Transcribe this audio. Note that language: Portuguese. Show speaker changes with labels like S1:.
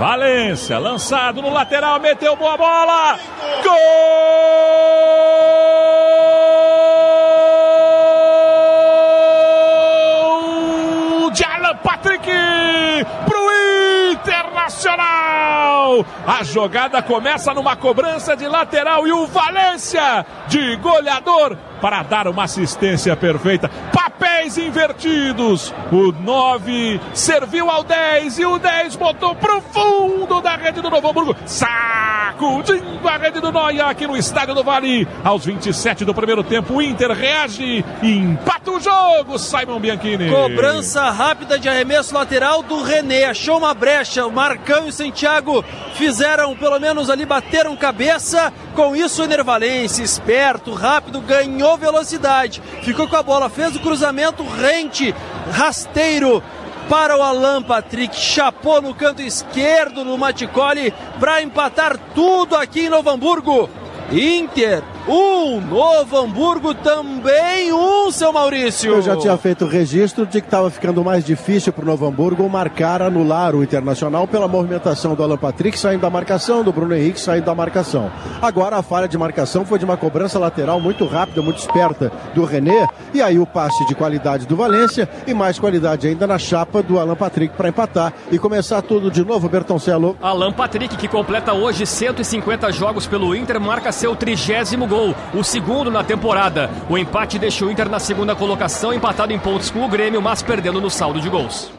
S1: Valência, lançado no lateral, meteu boa bola. Gol Internacional. A jogada começa numa cobrança de lateral e o Valência de goleador para dar uma assistência perfeita. Papéis invertidos. O 9 serviu ao 10 e o 10 botou pro fundo da rede do Novo Hamburgo. Sacudindo a rede do Noia aqui no estádio do Vale. Aos 27 do primeiro tempo, o Inter reage e empata o jogo. Simon Bianchini.
S2: Cobrança rápida de arremesso lateral do René. Achou uma brecha. O Marcão e o Santiago fizeram, pelo menos ali, bateram cabeça. Com isso, o Enervalense, esperto, rápido, ganhou velocidade. Ficou com a bola, fez o cruzamento rente, rasteiro para o Alan Patrick, chapou no canto esquerdo no Maticoli para empatar tudo aqui em Novo Hamburgo. Inter um, Novo Hamburgo também um, seu Maurício.
S3: Eu já tinha feito o registro de que estava ficando mais difícil para o Novo Hamburgo marcar, anular o Internacional pela movimentação do Alan Patrick saindo da marcação, do Bruno Henrique saindo da marcação. Agora a falha de marcação foi de uma cobrança lateral muito rápida, muito esperta do René, e aí o passe de qualidade do Valência e mais qualidade ainda na chapa do Alan Patrick para empatar e começar tudo de novo, Bertoncelo.
S4: Alan Patrick, que completa hoje 150 jogos pelo Inter, marca seu trigésimo gol, o segundo na temporada. O empate deixou o Inter na segunda colocação, empatado em pontos com o Grêmio, mas perdendo no saldo de gols.